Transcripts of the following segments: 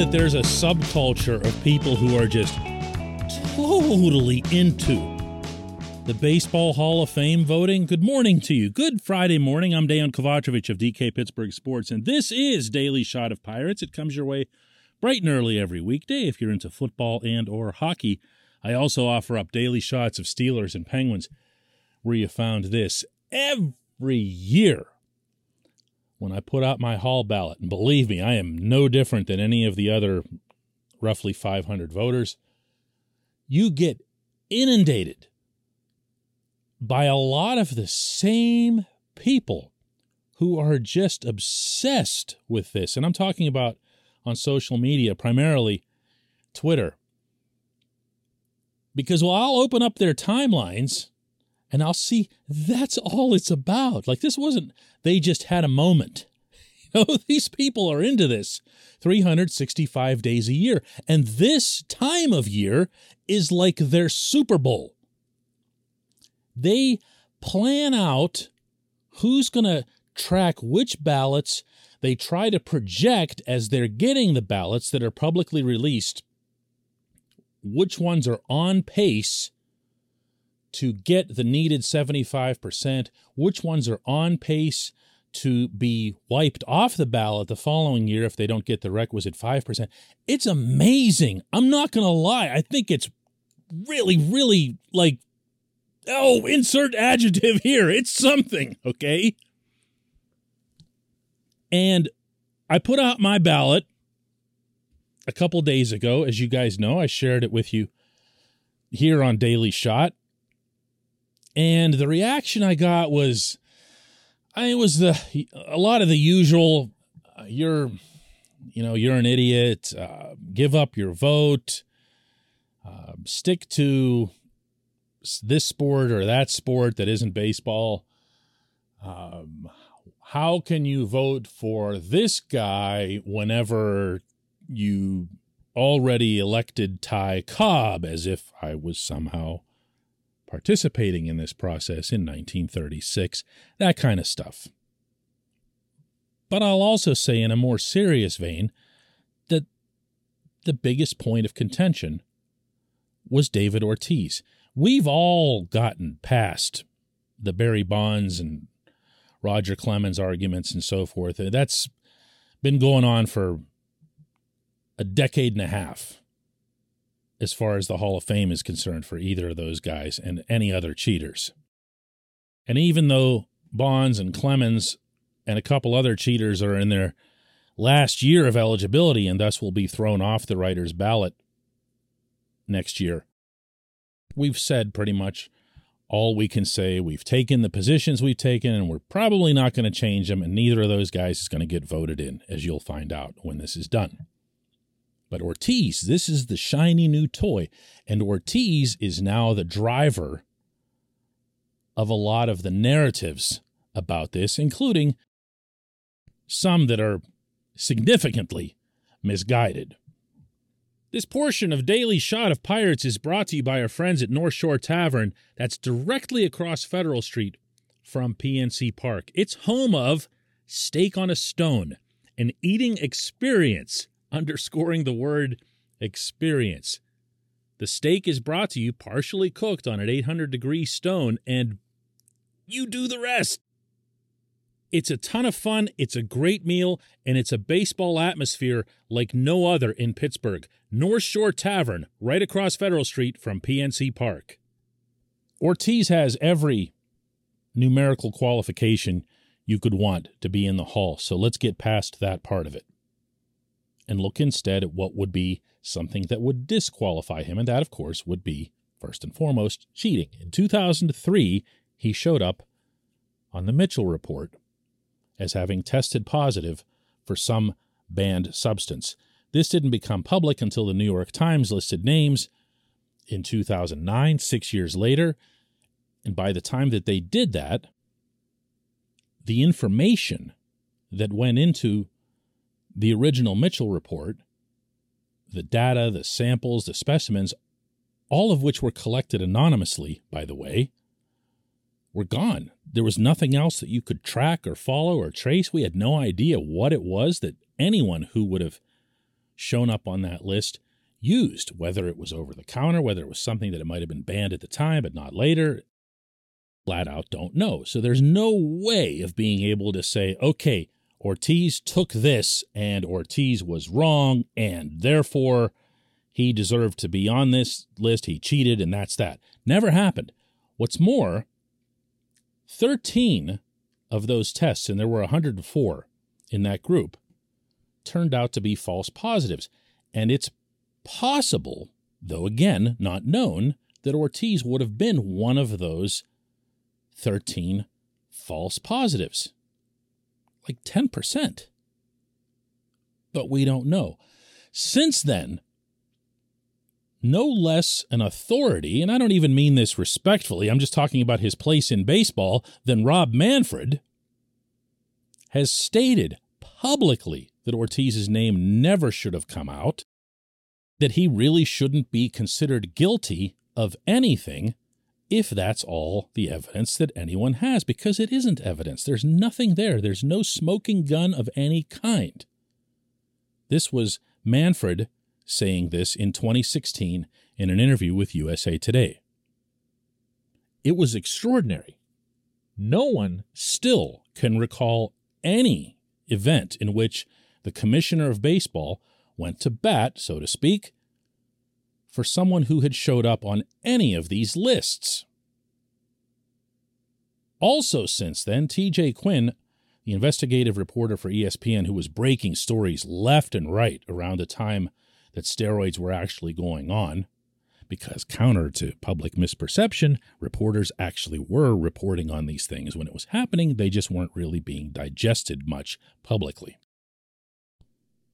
That there's a subculture of people who are just totally into the Baseball Hall of Fame voting? Good morning to you. Good Friday morning. I'm Dan Kovacevic of DK Pittsburgh Sports, and this is Daily Shot of Pirates. It comes your way bright and early every weekday if you're into football and or hockey. I also offer up daily shots of Steelers and Penguins where you found this every year when I put out my hall ballot. And believe me, I am no different than any of the other roughly 500 voters. You get inundated by a lot of the same people who are just obsessed with this. And I'm talking about on social media, primarily Twitter. Because while I'll open up their timelines and I'll see that's all it's about. Like this wasn't, they just had a moment. You know, these people are into this 365 days a year. And this time of year is like their Super Bowl. They plan out who's going to track which ballots. They try to project as they're getting the ballots that are publicly released which ones are on pace to get the needed 75%, which ones are on pace to be wiped off the ballot the following year if they don't get the requisite 5%. It's amazing. I'm not going to lie. I think it's really, really like, oh, insert adjective here. It's something, okay? And I put out my ballot a couple days ago. As you guys know, I shared it with you here on Daily Shot. And the reaction I got was, I mean, it was the a lot of the usual. Uh, you're, you know, you're an idiot. Uh, give up your vote. Uh, stick to this sport or that sport that isn't baseball. Um, how can you vote for this guy whenever you already elected Ty Cobb as if I was somehow participating in this process in 1936, that kind of stuff. But I'll also say, in a more serious vein, that the biggest point of contention was David Ortiz. We've all gotten past the Barry Bonds and Roger Clemens arguments and so forth. That's been going on for a decade and a half as far as the Hall of Fame is concerned for either of those guys and any other cheaters. And even though Bonds and Clemens and a couple other cheaters are in their last year of eligibility and thus will be thrown off the writer's ballot next year, we've said pretty much all we can say. We've taken the positions we've taken, and we're probably not going to change them, and neither of those guys is going to get voted in, as you'll find out when this is done. But Ortiz, this is the shiny new toy. And Ortiz is now the driver of a lot of the narratives about this, including some that are significantly misguided. This portion of Daily Shot of Pirates is brought to you by our friends at North Shore Tavern, that's directly across Federal Street from PNC Park. It's home of Steak on a Stone, an eating experience underscoring the word experience. The steak is brought to you partially cooked on an 800 degree stone, and you do the rest. It's a ton of fun, it's a great meal, and it's a baseball atmosphere like no other in Pittsburgh. North Shore Tavern, right across Federal Street from PNC Park. Ortiz has every numerical qualification you could want to be in the hall, so let's get past that part of it and look instead at what would be something that would disqualify him, and that, of course, would be first and foremost, cheating. In 2003, he showed up on the Mitchell report as having tested positive for some banned substance. This didn't become public until the New York Times listed names in 2009, six years later. And by the time that they did that, the information that went into the original Mitchell report, the data, the samples, the specimens, all of which were collected anonymously, by the way, were gone. There was nothing else that you could track or follow or trace. We had no idea what it was that anyone who would have shown up on that list used, whether it was over the counter, whether it was something that it might have been banned at the time but not later. Flat out don't know. So there's no way of being able to say, okay, Ortiz took this and Ortiz was wrong and therefore he deserved to be on this list. He cheated and that's that. Never happened. What's more, 13 of those tests, and there were 104 in that group, turned out to be false positives. And it's possible, though again not known, that Ortiz would have been one of those 13 false positives. Like 10%. But we don't know. Since then, no less an authority, and I don't even mean this respectfully, I'm just talking about his place in baseball, than Rob Manfred, has stated publicly that Ortiz's name never should have come out, that he really shouldn't be considered guilty of anything if that's all the evidence that anyone has, because it isn't evidence. There's nothing there. There's no smoking gun of any kind. This was Manfred saying this in 2016 in an interview with USA Today. It was extraordinary. No one still can recall any event in which the commissioner of baseball went to bat, so to speak, for someone who had showed up on any of these lists. Also, since then, TJ Quinn, the investigative reporter for ESPN who was breaking stories left and right around the time that steroids were actually going on, because counter to public misperception, reporters actually were reporting on these things when it was happening, they just weren't really being digested much publicly.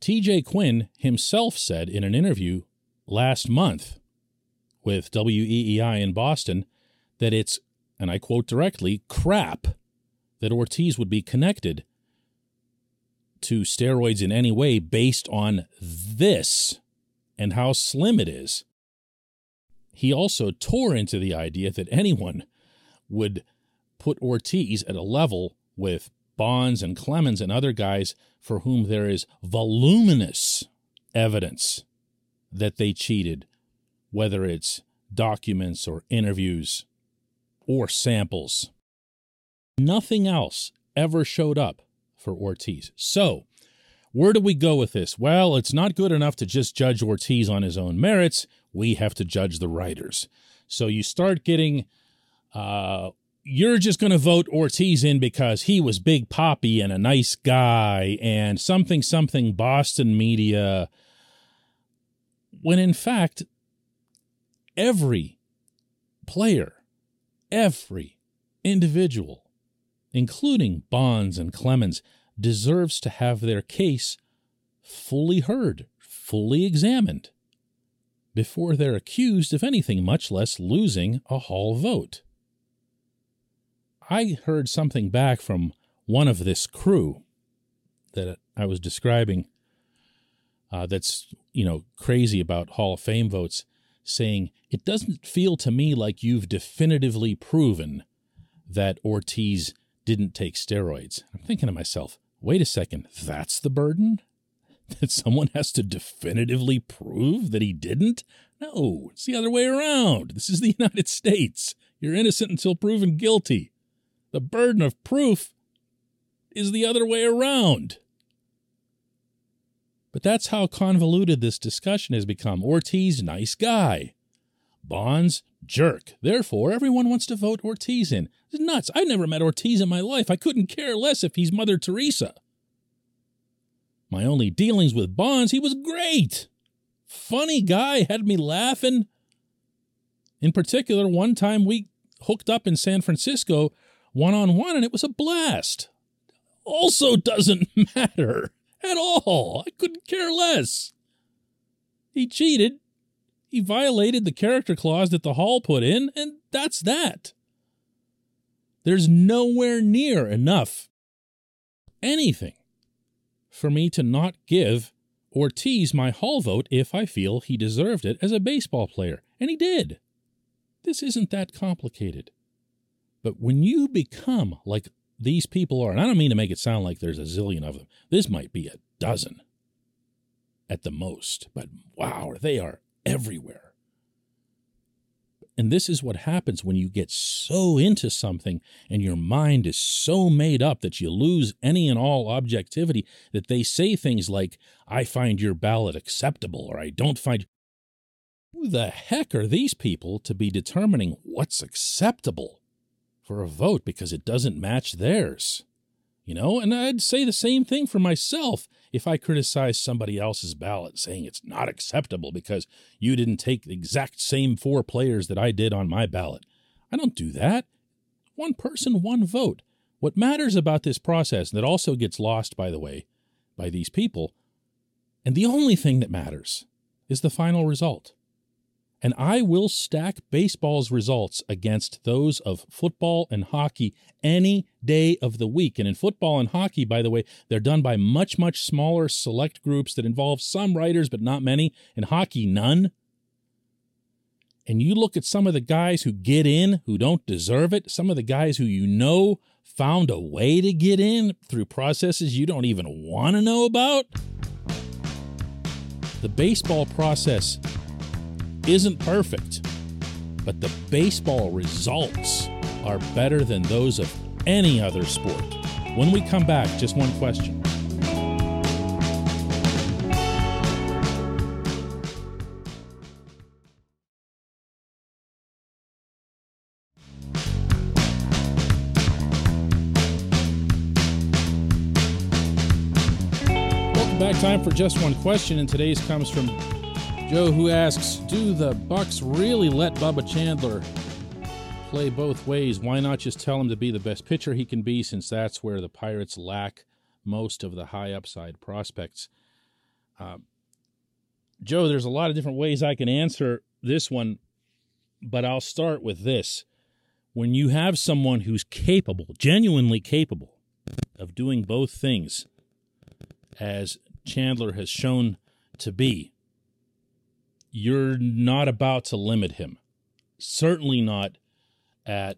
TJ Quinn himself said in an interview last month with WEEI in Boston that it's, and I quote directly, crap that Ortiz would be connected to steroids in any way based on this and how slim it is. He also tore into the idea that anyone would put Ortiz at a level with Bonds and Clemens and other guys for whom there is voluminous evidence that they cheated, whether it's documents or interviews or samples. Nothing else ever showed up for Ortiz. So, where do we go with this? Well, it's not good enough to just judge Ortiz on his own merits. We have to judge the writers. So you start getting, uh, you're just going to vote Ortiz in because he was Big Papi and a nice guy and something, something Boston media. When in fact, every player, every individual, including Bonds and Clemens, deserves to have their case fully heard, fully examined, before they're accused of anything, much less losing a Hall vote. I heard something back from one of this crew that I was describing uh, that's, you know, crazy about Hall of Fame votes, saying, It doesn't feel to me like you've definitively proven that Ortiz didn't take steroids. I'm thinking to myself, wait a second, that's the burden? That someone has to definitively prove that he didn't? No, it's the other way around. This is the United States. You're innocent until proven guilty. The burden of proof is the other way around. But that's how convoluted this discussion has become. Ortiz, nice guy. Bonds, jerk. Therefore, everyone wants to vote Ortiz in. It's nuts. I've never met Ortiz in my life. I couldn't care less if he's Mother Teresa. My only dealings with Bonds, he was great. Funny guy, had me laughing. In particular, one time we hooked up in San Francisco one on one and it was a blast. Also doesn't matter at all. I couldn't care less. He cheated. He violated the character clause that the Hall put in, and that's that. There's nowhere near enough anything for me to not give or tease my Hall vote if I feel he deserved it as a baseball player. And he did. This isn't that complicated. But when you become like these people are, and I don't mean to make it sound like there's a zillion of them, this might be a dozen at the most, but wow, they are everywhere. And this is what happens when you get so into something and your mind is so made up that you lose any and all objectivity that they say things like, I find your ballot acceptable, or I don't find. Who the heck are these people to be determining what's acceptable for a vote because it doesn't match theirs? You know, and I'd say the same thing for myself if I criticize somebody else's ballot, saying it's not acceptable because you didn't take the exact same four players that I did on my ballot. I don't do that. One person, one vote. What matters about this process, that also gets lost, by the way, by these people, and the only thing that matters is the final result and I will stack baseball's results against those of football and hockey any day of the week. And in football and hockey, by the way, they're done by much, much smaller select groups that involve some writers, but not many. In hockey, none. And you look at some of the guys who get in who don't deserve it, some of the guys who you know found a way to get in through processes you don't even want to know about. The baseball process isn't perfect, but the baseball results are better than those of any other sport. When we come back, just one question. Welcome back. Time for just one question, and today's comes from Joe, who asks, do the Bucks really let Bubba Chandler play both ways? Why not just tell him to be the best pitcher he can be, since that's where the Pirates lack most of the high upside prospects? Uh, Joe, there's a lot of different ways I can answer this one, but I'll start with this. When you have someone who's capable, genuinely capable, of doing both things, as Chandler has shown to be, you're not about to limit him. Certainly not at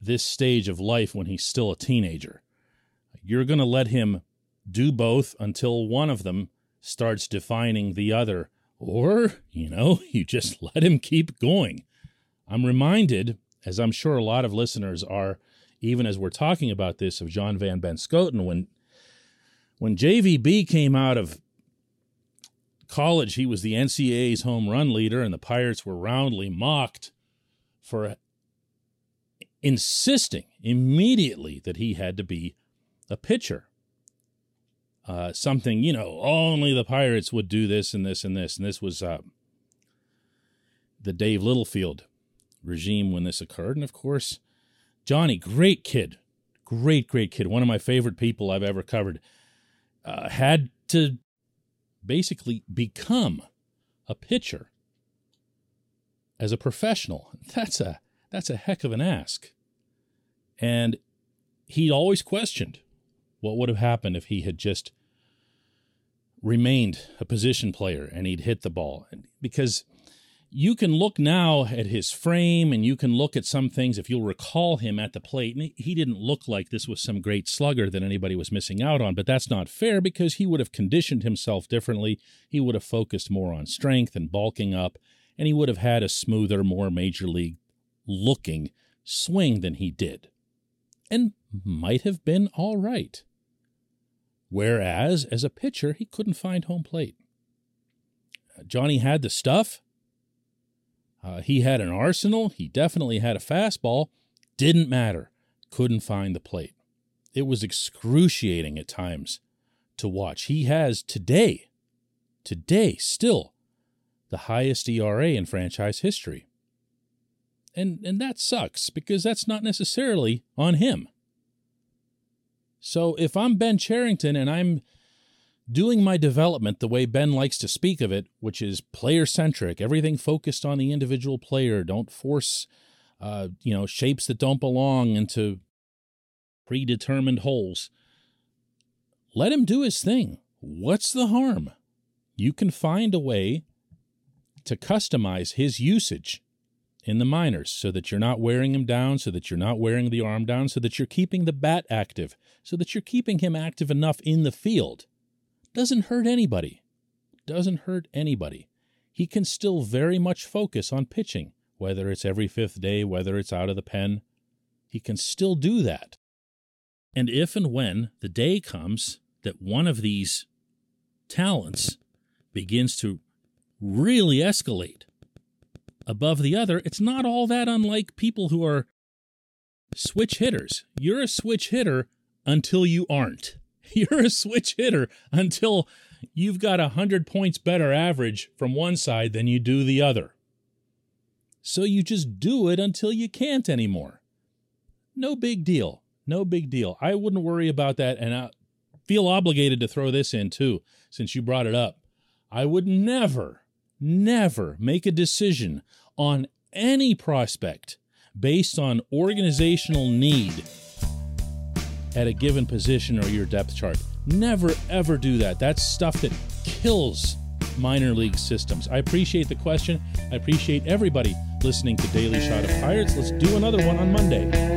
this stage of life when he's still a teenager. You're going to let him do both until one of them starts defining the other, or, you know, you just let him keep going. I'm reminded, as I'm sure a lot of listeners are, even as we're talking about this, of John Van Benschoten when when JVB came out of college, he was the NCAA's home run leader, and the Pirates were roundly mocked for insisting immediately that he had to be a pitcher. Uh, something, you know, only the Pirates would do this and this and this. And this was uh, the Dave Littlefield regime when this occurred. And of course, Johnny, great kid, great, great kid, one of my favorite people I've ever covered, uh, had to basically become a pitcher as a professional. That's a that's a heck of an ask. And he'd always questioned what would have happened if he had just remained a position player and he'd hit the ball because you can look now at his frame and you can look at some things if you'll recall him at the plate. He didn't look like this was some great slugger that anybody was missing out on but that's not fair because he would have conditioned himself differently. He would have focused more on strength and bulking up and he would have had a smoother more major league looking swing than he did and might have been all right. Whereas as a pitcher he couldn't find home plate. Uh, Johnny had the stuff uh, he had an arsenal. He definitely had a fastball. Didn't matter. Couldn't find the plate. It was excruciating at times to watch. He has today, today, still the highest ERA in franchise history. And and that sucks because that's not necessarily on him. So if I'm Ben Cherington and I'm doing my development the way Ben likes to speak of it, which is player centric, everything focused on the individual player, don't force uh, you know, shapes that don't belong into predetermined holes. Let him do his thing. What's the harm? You can find a way to customize his usage in the minors so that you're not wearing him down, so that you're not wearing the arm down, so that you're keeping the bat active, so that you're keeping him active enough in the field. Doesn't hurt anybody. Doesn't hurt anybody. He can still very much focus on pitching, whether it's every fifth day, whether it's out of the pen. He can still do that. And if and when the day comes that one of these talents begins to really escalate above the other, it's not all that unlike people who are switch hitters. You're a switch hitter until you aren't. You're a switch hitter until you've got a 100 points better average from one side than you do the other. So you just do it until you can't anymore. No big deal. No big deal. I wouldn't worry about that. And I feel obligated to throw this in too, since you brought it up. I would never, never make a decision on any prospect based on organizational need at a given position or your depth chart. Never, ever do that. That's stuff that kills minor league systems. I appreciate the question. I appreciate everybody listening to Daily Shot of Pirates. Let's do another one on Monday.